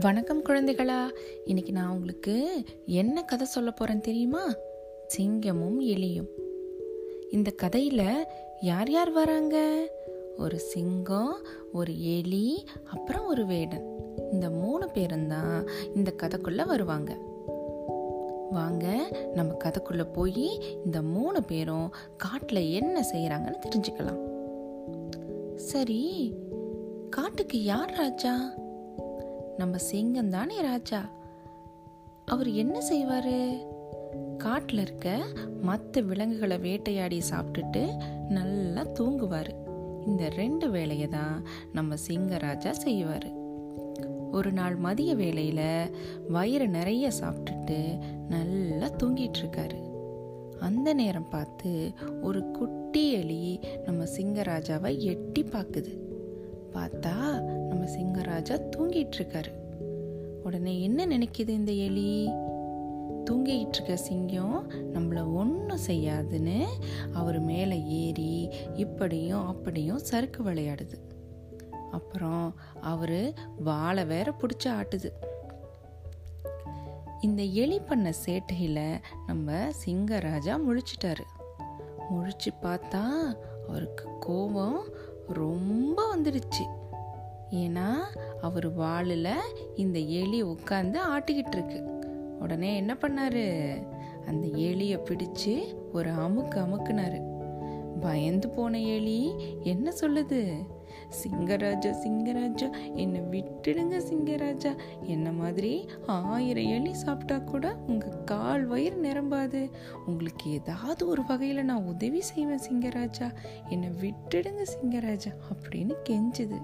வணக்கம் குழந்தைகளா. இன்னைக்கு நான் உங்களுக்கு என்ன கதை சொல்ல போறேன் தெரியுமா? சிங்கமும் எலியும். இந்த கதையில யார் யார் வராங்க? ஒரு சிங்கம் ஒரு எலி அப்புறம் ஒரு வேடன். இந்த மூணு பேரும் தான் இந்த கதைக்குள்ள வருவாங்க. வாங்க நம்ம கதைக்குள்ள போய் இந்த மூணு பேரும் காட்டில் என்ன செய்யறாங்கன்னு தெரிஞ்சுக்கலாம். சரி காட்டுக்கு யார் ராஜா? நம்ம சிங்கம் தானே ராஜா? அவர் என்ன செய்வார்? காட்டில் இருக்க மற்ற விலங்குகளை வேட்டையாடி சாப்பிட்டுட்டு நல்லா தூங்குவார். இந்த ரெண்டு வேலையை தான் நம்ம சிங்கராஜா செய்வார். ஒரு நாள் மதிய வேளையில் வயிறு நிறைய சாப்பிட்டுட்டு நல்லா தூங்கிட்டு இருக்காரு. அந்த நேரம் பார்த்து ஒரு குட்டி எலி நம்ம சிங்கராஜாவை எட்டி பார்க்குது. பார்த்தா நம்ம சிங்கராஜா தூங்கிட்டு இருக்காரு உடனே என்ன நினைக்குது இந்த எலி? தூங்கிட்டு இருக்க சிங்கம் நம்மளை ஒன்றும் செய்யாதுன்னு அவர் மேலே ஏறி இப்படியும் அப்படியும் சறுக்கு விளையாடுது. அப்புறம் அவர் வாழை வேற பிடிச்சி ஆட்டுது. இந்த எலி பண்ண சேட்டையில் நம்ம சிங்கராஜா முழிச்சிட்டாரு. முழிச்சு பார்த்தா அவருக்கு கோபம் ரொம்ப வந்துடுச்சு. ஏன்னா அவர் வாளில் இந்த எலி உட்காந்து ஆட்டிக்கிட்டு இருக்கு உடனே என்ன பண்ணாரு? அந்த எலியை பிடிச்சு ஒரு அமுக்கு அமுக்குனாரு. பயந்து போன எலி என்ன சொல்லுது? சிங்கராஜா சிங்கராஜா என்னை விட்டுடுங்க சிங்கராஜா. என்ன மாதிரி? ஆயிரம் எலி சாப்பிட்டா கூட உங்க கால் வயிறு நிரம்பாது. உங்களுக்கு ஏதாவது ஒரு வகையில நான் உதவி செய்வேன் சிங்கராஜா. என்னை விட்டுடுங்க சிங்கராஜா அப்படின்னு கெஞ்சுது.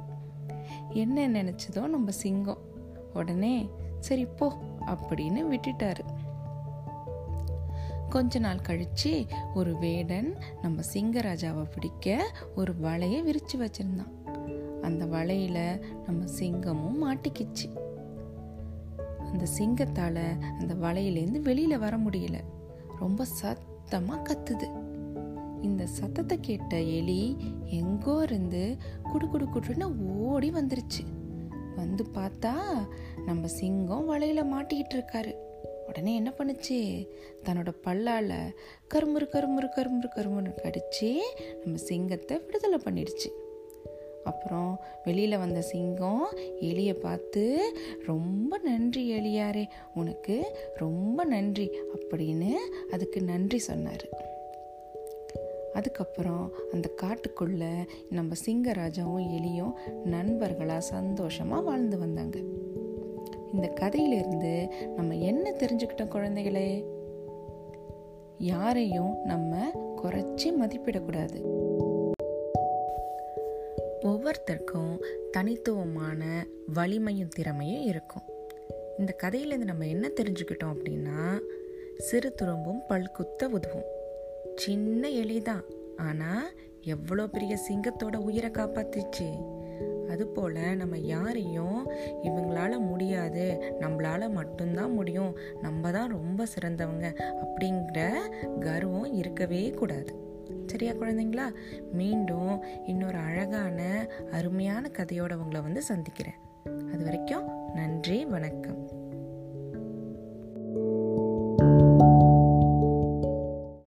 என்ன நினைச்சதோ நம்ம சிங்கம். உடனே சரி போ அப்படின்னு விட்டுட்டாரு. கொஞ்ச நாள் கழிச்சு ஒரு வேடன் நம்ம சிங்கராஜாவை பிடிக்க ஒரு வலையை விரிச்சு வச்சிருந்தான். அந்த வலையில் நம்ம சிங்கமும் மாட்டிக்கிச்சு. அந்த சிங்கத்தால் அந்த வலையிலேருந்து வெளியில் வர முடியல. ரொம்ப சத்தமாக கத்துது. இந்த சத்தத்தை கேட்ட எலி எங்கோ இருந்து குடு குடு குடுன்னு ஓடி வந்துருச்சு. வந்து பார்த்தா நம்ம சிங்கம் வலையில் மாட்டிக்கிட்டு இருக்காரு. உடனே என்ன பண்ணுச்சு? தன்னோட பல்லால் கருமுறு கருமுறு கருமுறு கருமுறு கடிச்சு நம்ம சிங்கத்தை விடுதலை பண்ணிடுச்சு. அப்புறம் வெளியில் வந்த சிங்கம் எலியை பார்த்து ரொம்ப நன்றி எலியாரே உனக்கு ரொம்ப நன்றி அப்படின்னு அதுக்கு நன்றி சொன்னார். அதுக்கப்புறம் அந்த காட்டுக்குள்ள நம்ம சிங்கராஜாவும் எலியும் நண்பர்களாக சந்தோஷமா வாழ்ந்து வந்தாங்க. இந்த கதையிலிருந்து நம்ம என்ன தெரிஞ்சுக்கிட்டோம் குழந்தைகளே? யாரையும் நம்ம குறைச்சி மதிப்பிடக்கூடாது. ஒவ்வொருத்தருக்கும் தனித்துவமான வலிமையும் திறமையும் இருக்கும். இந்த கதையிலேருந்து நம்ம என்ன தெரிஞ்சுக்கிட்டோம் அப்படின்னா சிறு துரும்பும் பல்குத்த உதவும். சின்ன எலிதான் ஆனால் எவ்வளோ பெரிய சிங்கத்தோட உயிரை காப்பாத்துச்சு. அதுபோல் நம்ம யாரையும் இவங்களால முடியாது. நம்மளால் மட்டும்தான் முடியும். நம்ம தான் ரொம்ப சிறந்தவங்க அப்படிங்கிற கர்வம் இருக்கவே கூடாது. சரியா குழந்தைங்களா? மீண்டும் இன்னொரு அழகான அருமையான கதையோட உங்களை வந்து சந்திக்கிறேன். அது வரைக்கும் நன்றி வணக்கம்.